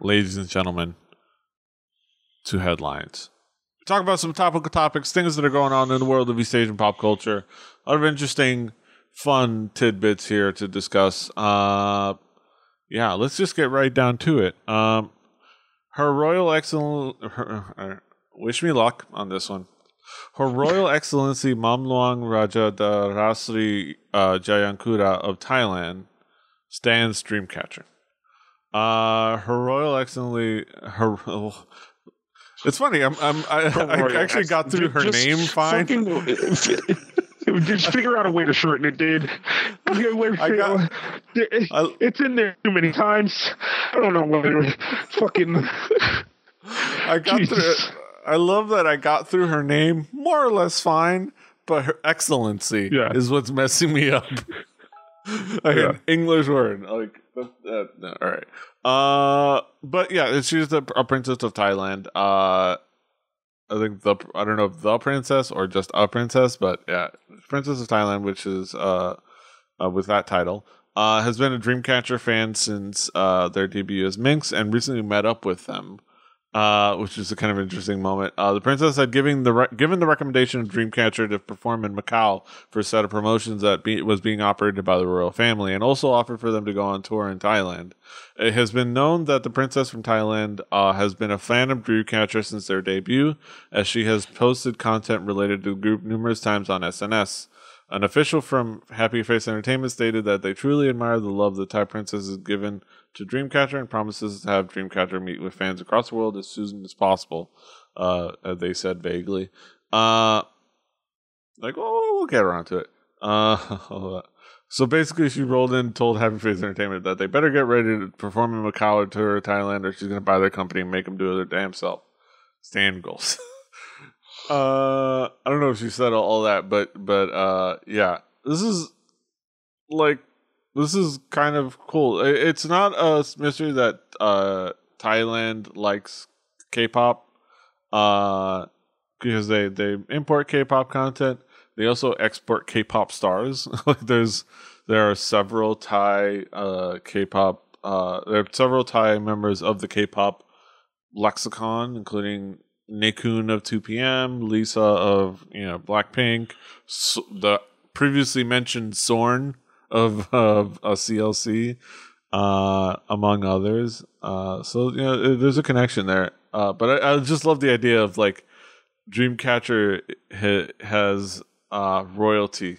ladies and gentlemen, to Headlines. We talk about some topical topics, things that are going on in the world of East Asian pop culture. A lot of interesting, fun tidbits here to discuss. Uh, yeah, let's just get right down to it. Um, her Royal Excellence, wish me luck on this one. Her Royal Excellency Mom Luang Rajadarasri uh, Jayankura of Thailand stands Dreamcatcher. Uh, Her Royal Excellency, her. It's funny. I'm. I'm. I, I actually got through her name fine. Just figure out a way to shorten it, dude. I got, it's in there too many times. I don't know whether fucking. I got Jesus. through. It. I love that I got through her name more or less fine, but her excellency yeah. is what's messing me up. like yeah. an English word, like uh, no, all right. Uh, but yeah, she's the a princess of Thailand. Uh, I think the I don't know if the princess or just a princess, but yeah, princess of Thailand, which is uh, uh with that title. Uh, has been a Dreamcatcher fan since uh, their debut as Minx, and recently met up with them uh, which is a kind of interesting moment. Uh, the princess had given the re- given the recommendation of Dreamcatcher to perform in Macau for a set of promotions that be- was being operated by the royal family, and also offered for them to go on tour in Thailand. It has been known that the princess from Thailand uh, has been a fan of Dreamcatcher since their debut, as she has posted content related to the group numerous times on SNS. An official from Happy Face Entertainment stated that they truly admire the love the Thai princess has given to Dreamcatcher and promises to have Dreamcatcher meet with fans across the world as soon as possible. Uh, they said vaguely. Uh, like, oh, we'll get around to it. Uh, so basically, she rolled in, told Happy Face Entertainment that they better get ready to perform in Macau or to Thailand, or she's going to buy their company and make them do it their damn self. Stand goals. uh, I don't know if she said all, all that, but but uh, yeah, this is like this is kind of cool. It's not a mystery that uh, Thailand likes K-pop uh, because they they import K-pop content. They also export K-pop stars. like there's there are several Thai uh, K-pop. Uh, there are several Thai members of the K-pop lexicon, including Nichkhun of 2PM, Lisa of you know Blackpink, so the previously mentioned Sorn of of a CLC, uh, among others. Uh, so you know, there's a connection there. Uh, but I, I just love the idea of like Dreamcatcher ha- has uh, royalty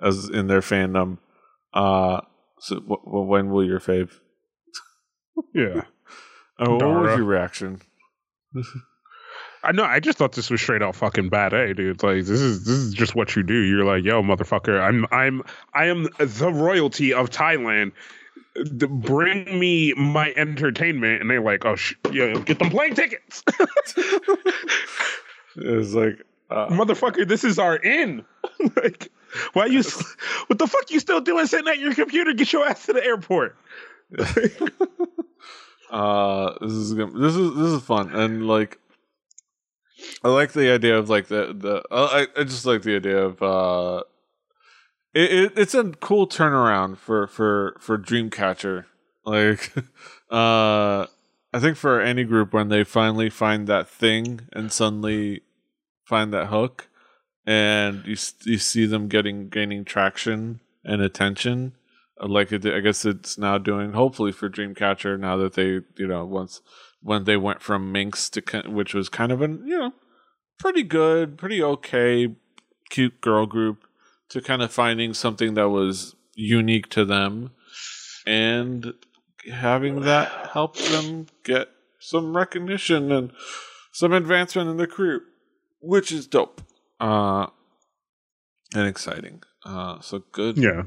as in their fandom. Uh, so w- w- when will your fave? yeah. Oh, what was your reaction? I know. I just thought this was straight out fucking bad, eh, dude? Like this is this is just what you do. You're like, yo, motherfucker, I'm I'm I am the royalty of Thailand. Bring me my entertainment, and they're like, oh, sh- yeah, get them plane tickets. it's like, uh, motherfucker, this is our inn. like, why you? what the fuck you still doing sitting at your computer? Get your ass to the airport. Uh, this is this is this is fun and like I like the idea of like the the I I just like the idea of uh it, it it's a cool turnaround for for for Dreamcatcher. Like uh I think for any group when they finally find that thing and suddenly find that hook and you you see them getting gaining traction and attention uh, like it, I guess it's now doing hopefully for Dreamcatcher now that they you know once when they went from Minx to which was kind of an you know pretty good pretty okay cute girl group to kind of finding something that was unique to them and having that help them get some recognition and some advancement in their career which is dope uh and exciting uh so good Yeah.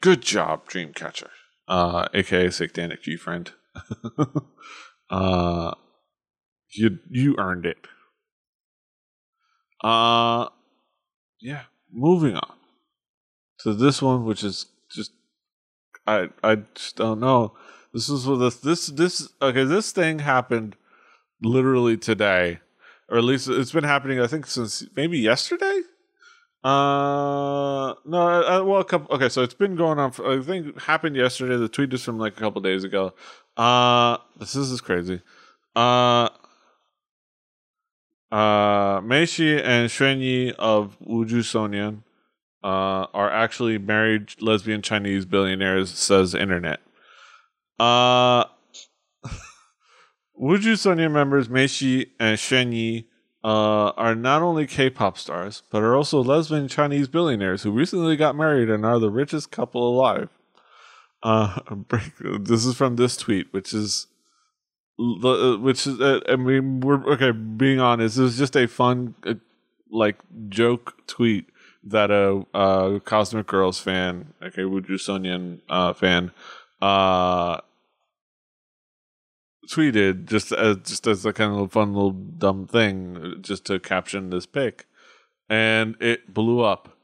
good job, Dreamcatcher. Uh, aka Danik G friend. uh, you you earned it. Uh, yeah. Moving on to this one, which is just I I just don't know. This is what this this this okay. This thing happened literally today, or at least it's been happening. I think since maybe yesterday. Uh, no, uh, well, a couple. Okay, so it's been going on. For, I think happened yesterday. The tweet is from like a couple days ago. Uh, this is, is crazy. Uh, uh, Meiqi and Xuanyi of Wuju Sonyan uh, are actually married lesbian Chinese billionaires, says internet. Uh, Wuju Sonyan members Meiqi and Xuanyi uh, are not only K-pop stars, but are also lesbian Chinese billionaires who recently got married and are the richest couple alive. Uh, this is from this tweet, which is, which is, uh, I mean, we're okay. Being honest, it was just a fun, uh, like joke tweet that a uh, Cosmic Girls fan, okay, Wuju Sonyan uh, fan, uh, tweeted just as just as a kind of a fun little dumb thing just to caption this pic and it blew up.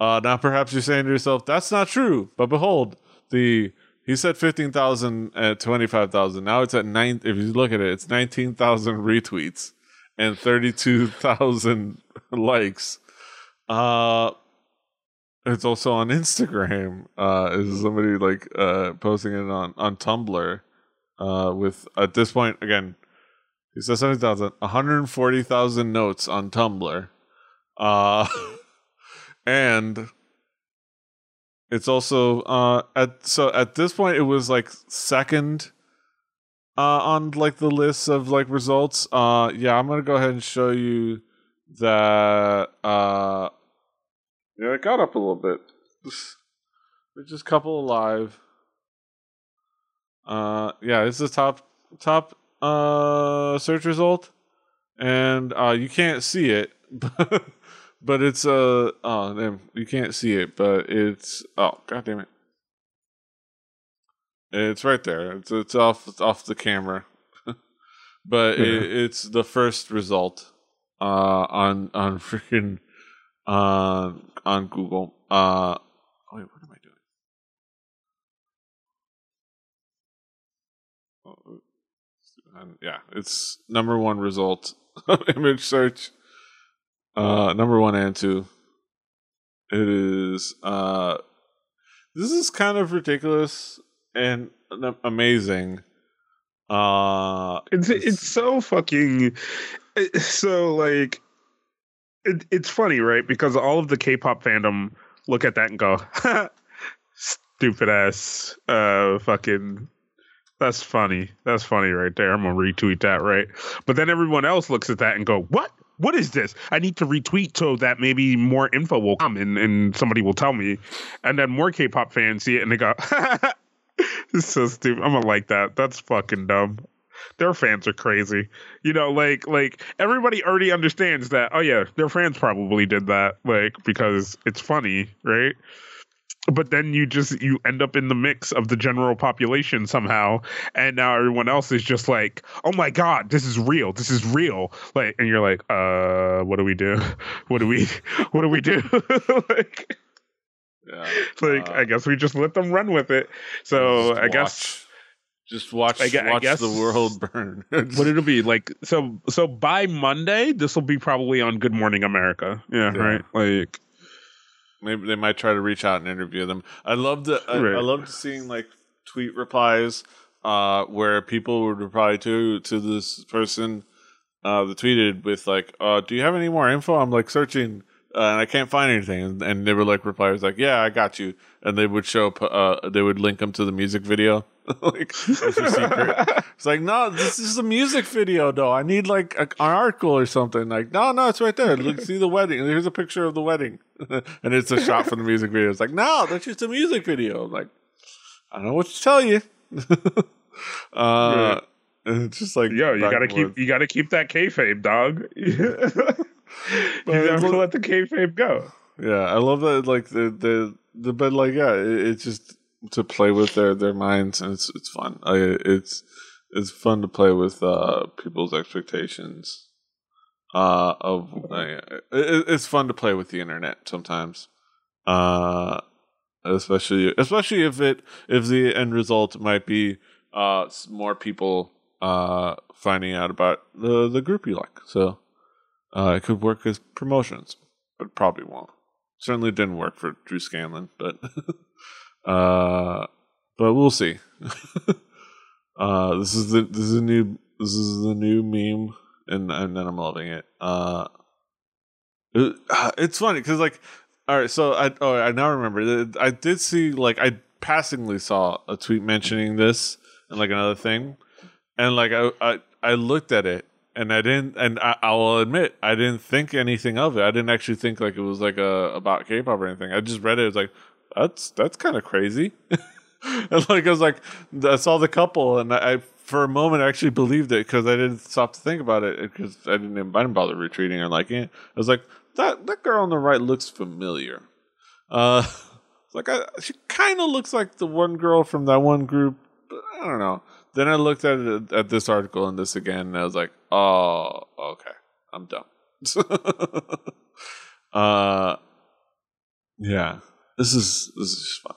Uh now perhaps you're saying to yourself that's not true. But behold the he said 15,000 at 25,000 now it's at 9 if you look at it it's 19,000 retweets and 32,000 likes. Uh it's also on Instagram. Uh is somebody like uh posting it on on Tumblr uh, with at this point again, he says seventy thousand, one hundred forty thousand notes on Tumblr, uh, and it's also uh at so at this point it was like second uh on like the list of like results. Uh, yeah, I'm gonna go ahead and show you that. Uh, yeah, it got up a little bit. Just couple alive. Uh, yeah, it's the top top uh search result, and uh you can't see it, but but it's uh oh damn you can't see it, but it's oh god damn it, it's right there. It's it's off it's off the camera, but Yeah. it, it's the first result uh on on freaking uh, on Google. Uh, and yeah, it's number one result of image search. Uh, number one and two. It is. Uh, this is kind of ridiculous and amazing. Uh, It's it's so fucking so like it, it's funny, right? Because all of the K-pop fandom look at that and go, "Stupid ass, uh, fucking." That's funny. That's funny right there. I'm gonna retweet that, right? But then everyone else looks at that and go, "What? What is this? I need to retweet so that maybe more info will come and, and somebody will tell me." And then more K-pop fans see it and they go, "This is so stupid." I'm gonna like that. That's fucking dumb their fans are crazy. You know, like like everybody already understands that. Oh yeah, their fans probably did that, like because it's funny, right? But then you just you end up in the mix of the general population somehow, and now everyone else is just like, oh my god, this is real, this is real. Like, and you're like, uh, what do we do? What do we what do we do? like, yeah, like Uh, I guess we just let them run with it. So I guess. Just watch I gue- I watch guess- the world burn. What it'll be like? So so by Monday, this will be probably on Good Morning America. Yeah, Yeah. right. Like Maybe they might try to reach out and interview them. I love the I, Right. I loved seeing like tweet replies uh, where people would reply to to this person uh, that tweeted with like, uh, "Do you have any more info?" I'm like searching uh, and I can't find anything, and, and they were like replies like, "Yeah, I got you," and they would show up, uh, they would link them to the music video. like that's your secret. It's like, no, this is a music video, though. I need like a, an article or something. Like, no, no, it's right there. Look, see the wedding. Here's a picture of the wedding, and it's a shot from the music video. It's like, no, that's just a music video. I'm like, I don't know what to tell you. uh, and it's just like, yo, you gotta keep forth. you gotta keep that kayfabe, dog. you to let the kayfabe go. Yeah, I love that. Like the the the but like yeah, it, it's just to play with their their minds, and it's it's fun. I, it's it's fun to play with uh people's expectations. Uh, of uh, it, it's fun to play with the internet sometimes. Uh, especially especially if it if the end result might be uh more people uh finding out about the the group you like. So uh, it could work as promotions, but probably won't. Certainly didn't work for Drew Scanlon, but uh, but we'll see. uh, this is the this is the new this is the new meme, and and then I'm loving it. Uh, it- it's funny because like, all right, so I oh I now remember I did see like I passingly saw a tweet mentioning this and like another thing, and like I I, I looked at it and I didn't, and I, I will admit, I didn't think anything of it. I didn't actually think like it was like a about K-pop or anything. I just read it. It was like, that's that's kind of crazy. and like I was like, I saw the couple, and I for a moment I actually believed it because I didn't stop to think about it because I didn't I didn't bother retweeting or liking it. I was like, that that girl on the right looks familiar. Uh, like I, she kind of looks like the one girl from that one group. But I don't know. Then I looked at it at this article and this again, and I was like, "Oh, okay, I'm done." uh, yeah, this is this is fun.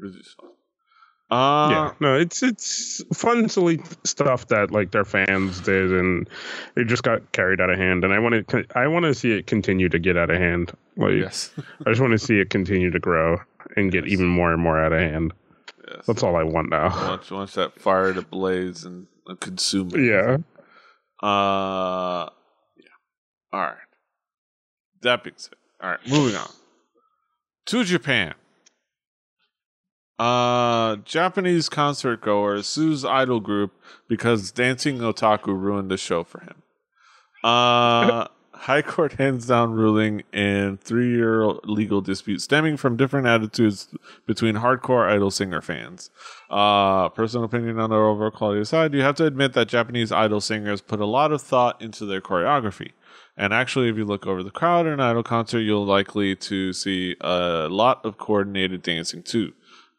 This is fun. Uh, yeah, no, it's it's fun, silly stuff that like their fans did, and it just got carried out of hand. And I want to, I want to see it continue to get out of hand. Like, Yes. I just want to see it continue to grow and get Yes. even more and more out of hand. yes. That's all I want now. Watch, watch that fire to blaze and, and consume it. yeah, Uh, yeah. All right. That being said, all right, moving on to Japan. Uh, Japanese concert goer sues idol group because dancing otaku ruined the show for him. Uh, High Court hands down ruling in three-year legal dispute stemming from different attitudes between hardcore idol singer fans. Uh, personal opinion on the overall quality aside, you have to admit that Japanese idol singers put a lot of thought into their choreography. And actually, if you look over the crowd in an idol concert, you'll likely to see a lot of coordinated dancing too.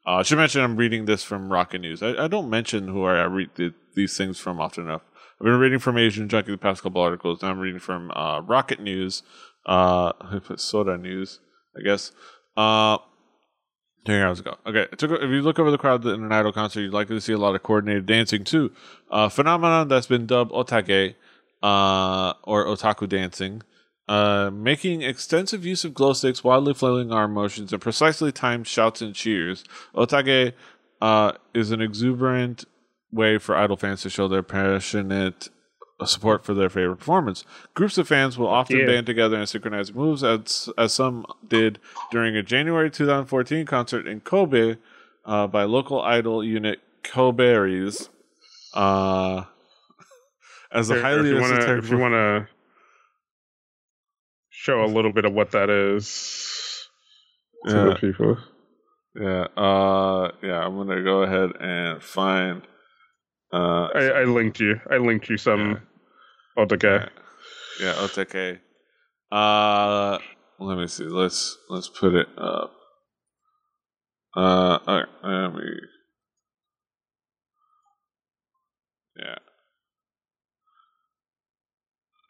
Uh, I should mention I'm reading this from Rocket News. I, I don't mention who I read the, these things from often enough. I've been reading from Asian Junkie the past couple articles. Now I'm reading from uh, Rocket News. Uh, Sora News, I guess. Uh, here I go. Okay, took, if you look over the crowd in an idol concert, you're likely to see a lot of coordinated dancing too. A phenomenon that's been dubbed otage, uh, or otaku dancing, uh, making extensive use of glow sticks, wildly flailing arm motions, and precisely timed shouts and cheers. Otage uh, is an exuberant way for idol fans to show their passionate support for their favorite performance. Groups of fans will often Yeah. band together and synchronize moves, as as some did during a January 2014 concert in Kobe uh, by local idol unit KOBerrieS. Uh, as a highly if you wanna, esoteric if you want to show a little bit of what that is to Yeah. the people. Yeah, uh, yeah. I'm gonna go ahead and find. Uh, I, I linked you. I linked you some. Okay. yeah, OTK. Uh, let me see. Let's let's put it up. Uh, all right, let me. Yeah.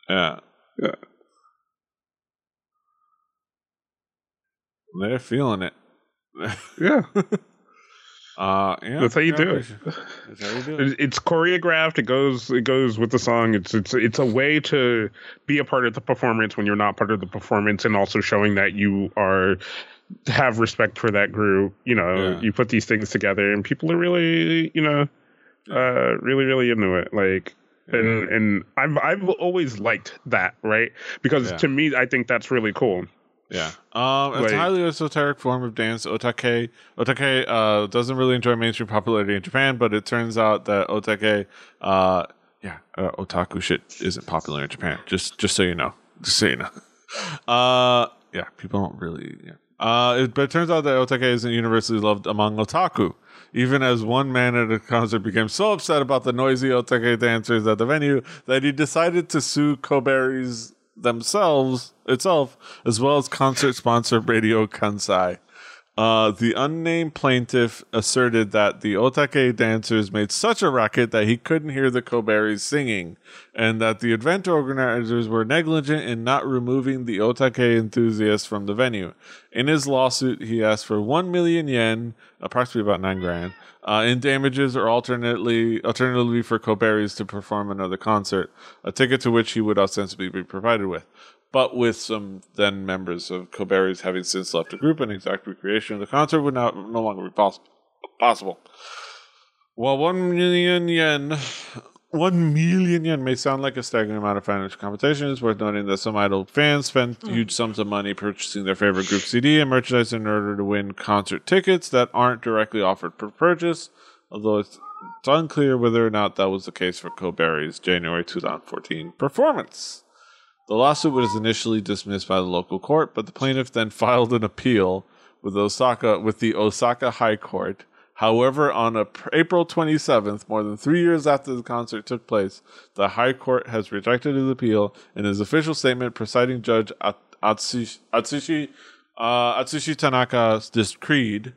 Yeah. Yeah. They're feeling it. Yeah. Uh, yeah, That's how you do it. That's how you do it. It- It's choreographed. It goes. It goes with the song. It's it's it's a way to be a part of the performance when you're not part of the performance, and also showing that you are have respect for that group. You know, Yeah. you put these things together, and people are really, you know, uh, really really into it. Like. And and I've I've always liked that, right? Because Yeah. to me, I think that's really cool. Yeah. Um, it's Like- a highly esoteric form of dance. Otake Otake uh, doesn't really enjoy mainstream popularity in Japan, but it turns out that Otake, uh, yeah, uh, otaku shit isn't popular in Japan. Just just so you know. Just so you know. Uh, yeah, people don't really. Yeah. Uh, it, but it turns out that Otake isn't universally loved among otaku. Even as one man at a concert became so upset about the noisy Otake dancers at the venue that he decided to sue KOBerrieS themselves itself, as well as concert sponsor Radio Kansai. Uh, the unnamed plaintiff asserted that the Otake dancers made such a racket that he couldn't hear the KOBerrieS singing, and that the event organizers were negligent in not removing the Otake enthusiasts from the venue. In his lawsuit, he asked for 1 million yen, approximately about 9 grand, uh, in damages or alternately alternatively for KOBerrieS to perform another concert, a ticket to which he would ostensibly be provided with but with some then members of KOBerrieS having since left the group, an exact recreation of the concert would not no longer be poss- possible. While one million yen, one million yen may sound like a staggering amount of financial compensation, it's worth noting that some idol fans spend hmm. huge sums of money purchasing their favorite group CD and merchandise in order to win concert tickets that aren't directly offered for purchase. Although it's, it's unclear whether or not that was the case for KOBerrieS' January 2014 performance. The lawsuit was initially dismissed by the local court, but the plaintiff then filed an appeal with Osaka with the Osaka High Court. However, on April 27th, more than three years after the concert took place, the High Court has rejected his appeal. In his official statement, presiding judge At- Atsushi, Atsushi, uh, Atsushi Tanaka decreed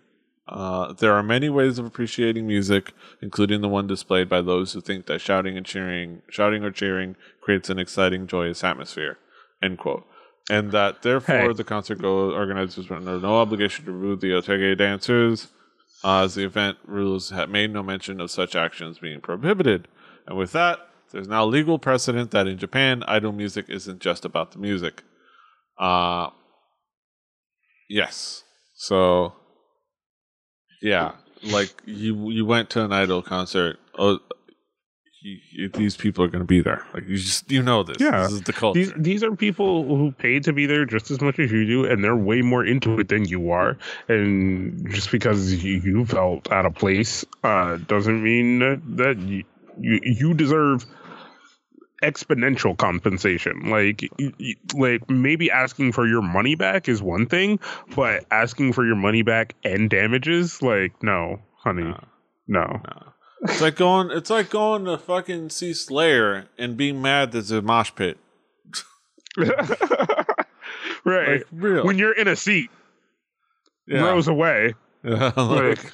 uh, there are many ways of appreciating music, including the one displayed by those who think that shouting and cheering, shouting or cheering, creates an exciting, joyous atmosphere. End quote. And that therefore Hey. the concert go organizers were under no obligation to remove the Otege dancers, uh, as the event rules had made no mention of such actions being prohibited. And with that, there's now legal precedent that in Japan, idol music isn't just about the music. Uh, yes. So yeah, like you you went to an idol concert. Oh, you, you- these people are going to be there. Like you just you know this. Yeah. this is the culture. These these are people who paid to be there just as much as you do, and they're way more into it than you are. And just because you, you felt out of place uh, doesn't mean that, that you, you you deserve exponential compensation. Like like maybe asking for your money back is one thing, but asking for your money back and damages, like no, honey, No. no. it's like going. It's like going to fucking see Slayer and being mad there's a mosh pit. right. Like when you're in a seat, yeah. rows away. Yeah, like,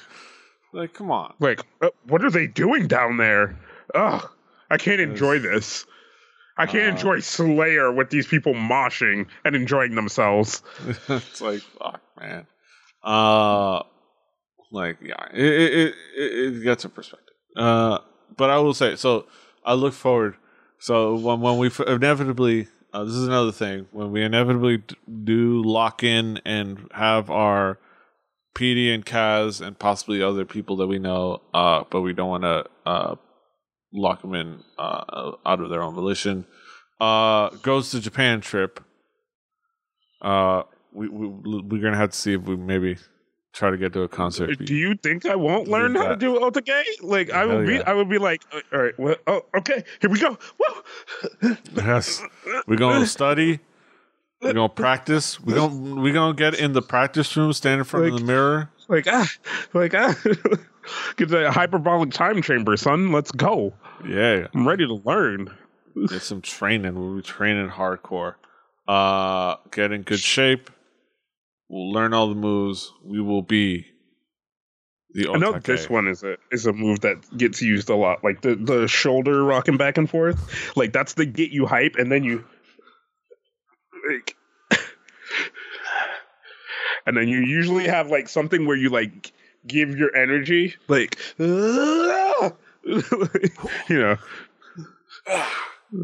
like come on. like uh, what are they doing down there ugh i can't enjoy this i can't Uh, enjoy slayer with these people moshing and enjoying themselves it's like fuck, man. Uh, like yeah, it it it, it gets a perspective. Uh, but I will say so. I look forward. So when when we inevitably, uh, this is another thing. When we inevitably do lock in and have our PD and Kaz and possibly other people that we know, uh, but we don't want to uh lock them in uh out of their own volition. Uh, goes to Japan trip uh, we, we we're gonna have to see if we maybe try to get to a concert. do you think i won't learn how to do otake like i Hell would be i would be like uh, all right well oh okay here we go Whoa. yes, we're gonna study. We're gonna practice. We're gonna we're gonna get in the practice room, stand in front of the mirror. like ah like ah get that hyperbolic time chamber son let's go Yeah, i'm ready to learn get some training. We'll be training hardcore. Uh, get in good shape. We'll learn all the moves. We will be the. I know this one is a is a move that gets used a lot, like the the shoulder rocking back and forth. Like that's the get you hype, and then you like, and then you usually have like something where you like give your energy, like you know.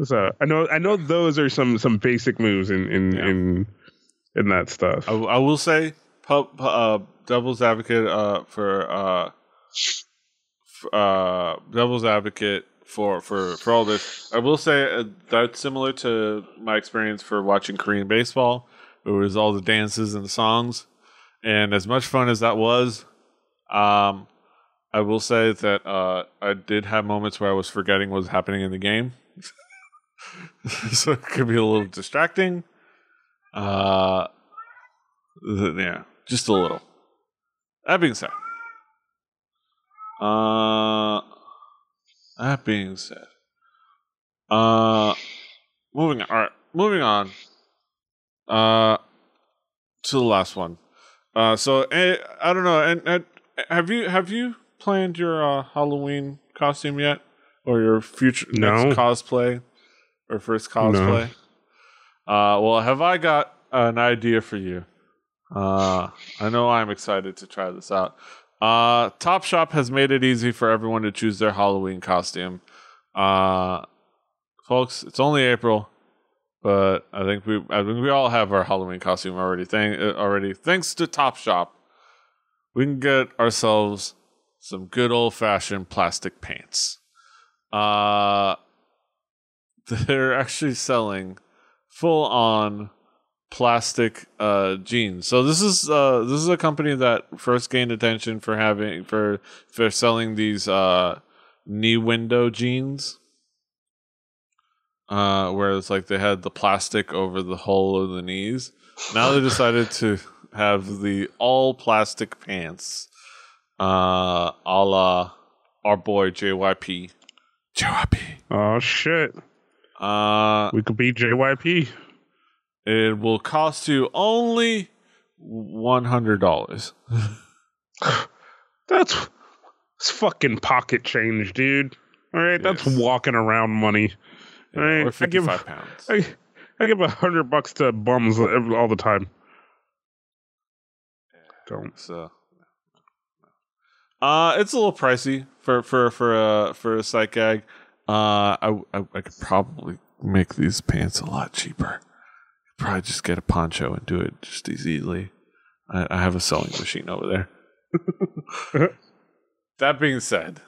So I know I know those are some some basic moves in in Yeah. in in that stuff. I, I will say, pu- pu- uh, devil's advocate uh, for uh, f- uh, devil's advocate for for for all this. I will say uh, that's similar to my experience for watching Korean baseball. It was all the dances and the songs, and as much fun as that was, um, I will say that uh, I did have moments where I was forgetting what was happening in the game. so it could be a little distracting. Uh, th- yeah, just a little. That being said, uh, that being said, uh, moving on. All right, moving on. Uh, to the last one. Uh, so eh, I don't know. And, and have you have you planned your uh, Halloween costume yet, or your future No. next cosplay, or first cosplay? Uh, well, have I got an idea for you? Uh, I know I'm excited to try this out. Uh, Topshop has made it easy for everyone to choose their Halloween costume. Uh, folks, it's only April, but I think we I think we all have our Halloween costume already. Thank uh, already thanks to Topshop, we can get ourselves some good old fashioned plastic pants. Uh, they're actually selling full on plastic uh jeans. So this is uh this is a company that first gained attention for having for for selling these uh knee window jeans. Uh where it's like they had the plastic over the hole of the knees. Now they decided to have the all plastic pants. Uh a la our boy JYP. JYP. Oh shit, Uh we could be JYP. it will cost you only one hundred dollars. That's it's fucking pocket change, dude. All right, that's walking around money. All right, or I fifty give five pounds. I, I give a hundred bucks to bums all the time. Don't. So, uh, it's a little pricey for for for a for a sight gag. Uh, I, I I could probably make these pants a lot cheaper. Probably just get a poncho and do it just as easily. I, I have a sewing machine over there. that being said,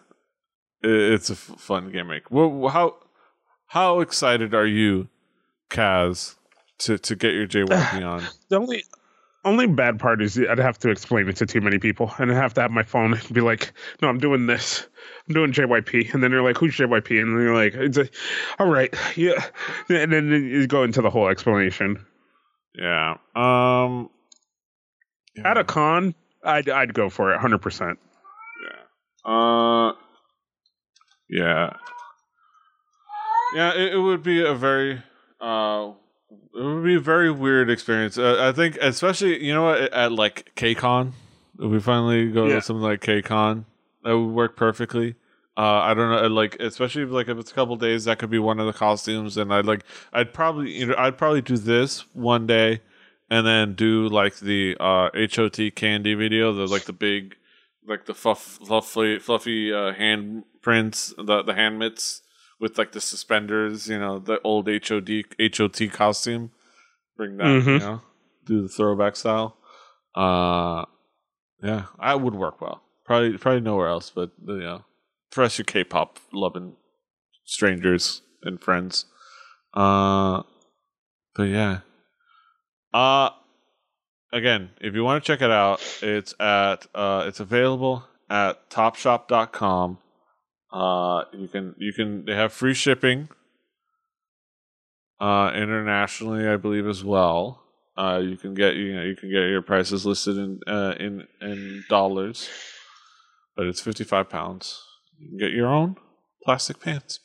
it's a f- fun gimmick. Well, how how excited are you, Kaz, to to get your JYP on? The only only bad part is I'd have to explain it to too many people, and I'd have to have my phone and be like, "No, I'm doing this. I'm doing JYP," and then they're like, "Who's JYP?" And they're like, "It's a, all right, yeah," and then you go into the whole explanation. Yeah. Um. At a con, I'd I'd go for it, hundred percent. Yeah. Uh, yeah, yeah. It, it would be a very, uh, it would be a very weird experience. Uh, I think, especially you know what, at like KCON, if we finally go Yeah. to something like KCON, that would work perfectly. Uh, I don't know, like especially if, like if it's a couple days, that could be one of the costumes, and I'd like, I'd probably, you know, I'd probably do this one day, and then do like the uh HOT candy video, the like the big like the fluff, fluffy, fluffy uh, hand prints, the the hand mitts with like the suspenders, you know, the old HOD HOT costume. Bring that, you Mhm. know, do the throwback style. Uh, yeah, that would work well. Probably, probably nowhere else, but you know, for us, your K-pop loving strangers and friends. Uh, but yeah. Uh again, if you want to check it out, it's at uh it's available at topshop.com. Uh you can you can they have free shipping uh internationally, I believe as well. Uh you can get you know you can get your prices listed in uh in in dollars. But it's 55 pounds. You can get your own plastic pants.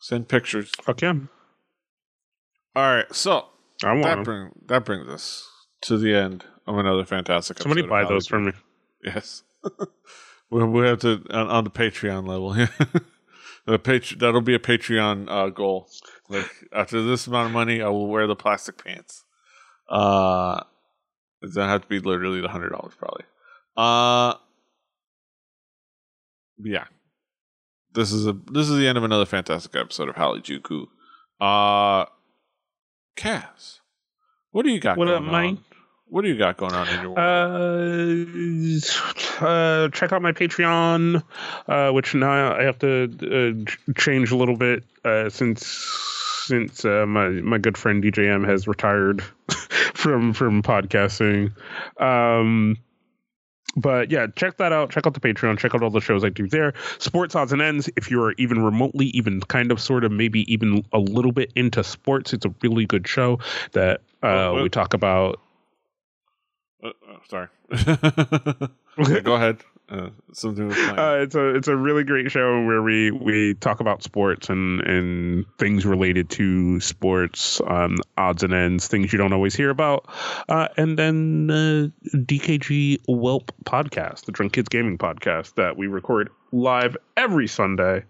Send pictures. Okay. All right, so I want that bring that brings us to the end of another fantastic. Somebody buy those for me. Yes, we we have to on, on the Patreon level. the patre- that'll be a Patreon uh, goal. Like after this amount of money, I will wear the plastic pants. Uh, it's gonna have to be literally the hundred dollars probably. Uh yeah. This is a this is the end of another fantastic episode of Halijuku. Uh Cass, what do you got What going up, Mike? What do you got going on in your world? Uh, uh, check out my Patreon, uh, which now I have to uh, change a little bit uh, since since uh, my my good friend DJM has retired from from podcasting. Um, but yeah, check that out. Check out the Patreon. Check out all the shows I do there. Sports odds and ends. If you're even remotely, even kind of, sort of, maybe even a little bit into sports, it's a really good show that uh, we talk about. Uh, oh, sorry. Okay, go ahead. Uh, something. Uh, it's a it's a really great show where we we talk about sports and and things related to sports, um, odds and ends, things you don't always hear about, uh, and then uh, DKG Whelp podcast, the Drunk Kids Gaming podcast that we record live every Sunday,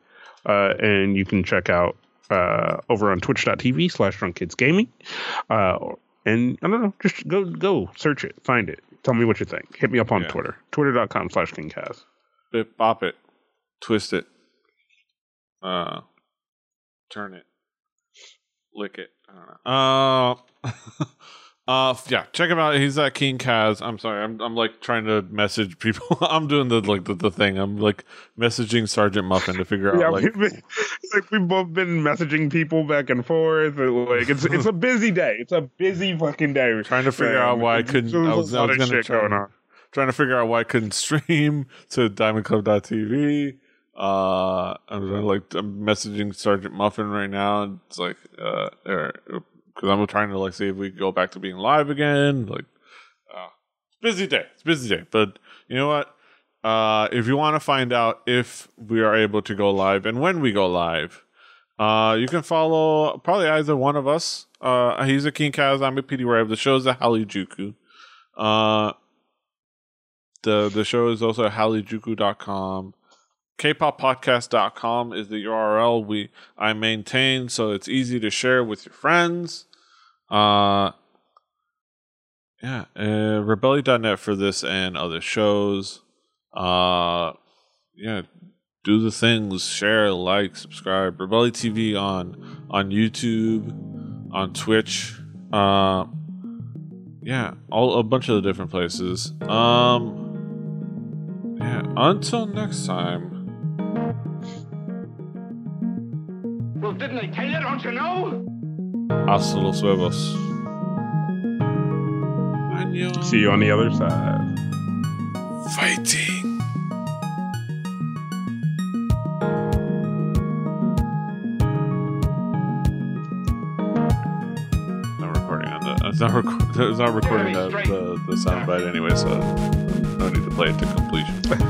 uh, and you can check out uh, over on Twitch.tv slash Drunk Kids Gaming, uh, and I don't know, just go go search it, find it. Tell me what you think. Hit me up on Yeah. Twitter, twitter.com slash KingCast. Bip, bop it, twist it, uh, turn it, lick it. I don't know. Uh, uh, yeah, check him out. He's at King Kaz. I'm sorry, I'm I'm like trying to message people. I'm doing the like the, the thing. I'm like messaging Sergeant Muffin to figure out yeah, like we've been, like we've both been messaging people back and forth. and, Like it's it's a busy day. It's a busy fucking day. trying to figure out why I couldn't. I a was, I was gonna try, going on. trying to figure out why I couldn't stream to DiamondClub.tv. Uh, I'm like I'm messaging Sergeant Muffin right now. It's like uh, because I'm trying to like see if we go back to being live again. Like, uh, busy day. It's busy day. But you know what? Uh, if you want to find out if we are able to go live and when we go live, uh, you can follow probably either one of us. Uh, he's a King Kaz. I'm a PD Rave. The show is a Halijuku. Uh, the the show is also at halijuku.com. Kpoppodcast.com is the URL we I maintain, so it's easy to share with your friends. Uh, yeah, uh, rebellion.net for this and other shows. Uh, yeah, do the things, share, like, subscribe. Rebellion TV on on YouTube, on Twitch. Uh, yeah, all a bunch of different places. Um, yeah. Until next time. Well, didn't I tell you? Don't you know? Hasta los huevos. Annyeong. See you on the other side. Fighting. Not recording on the. It's not, rec- it's not recording the, the, the soundbite anyway, so no need to play it to completion.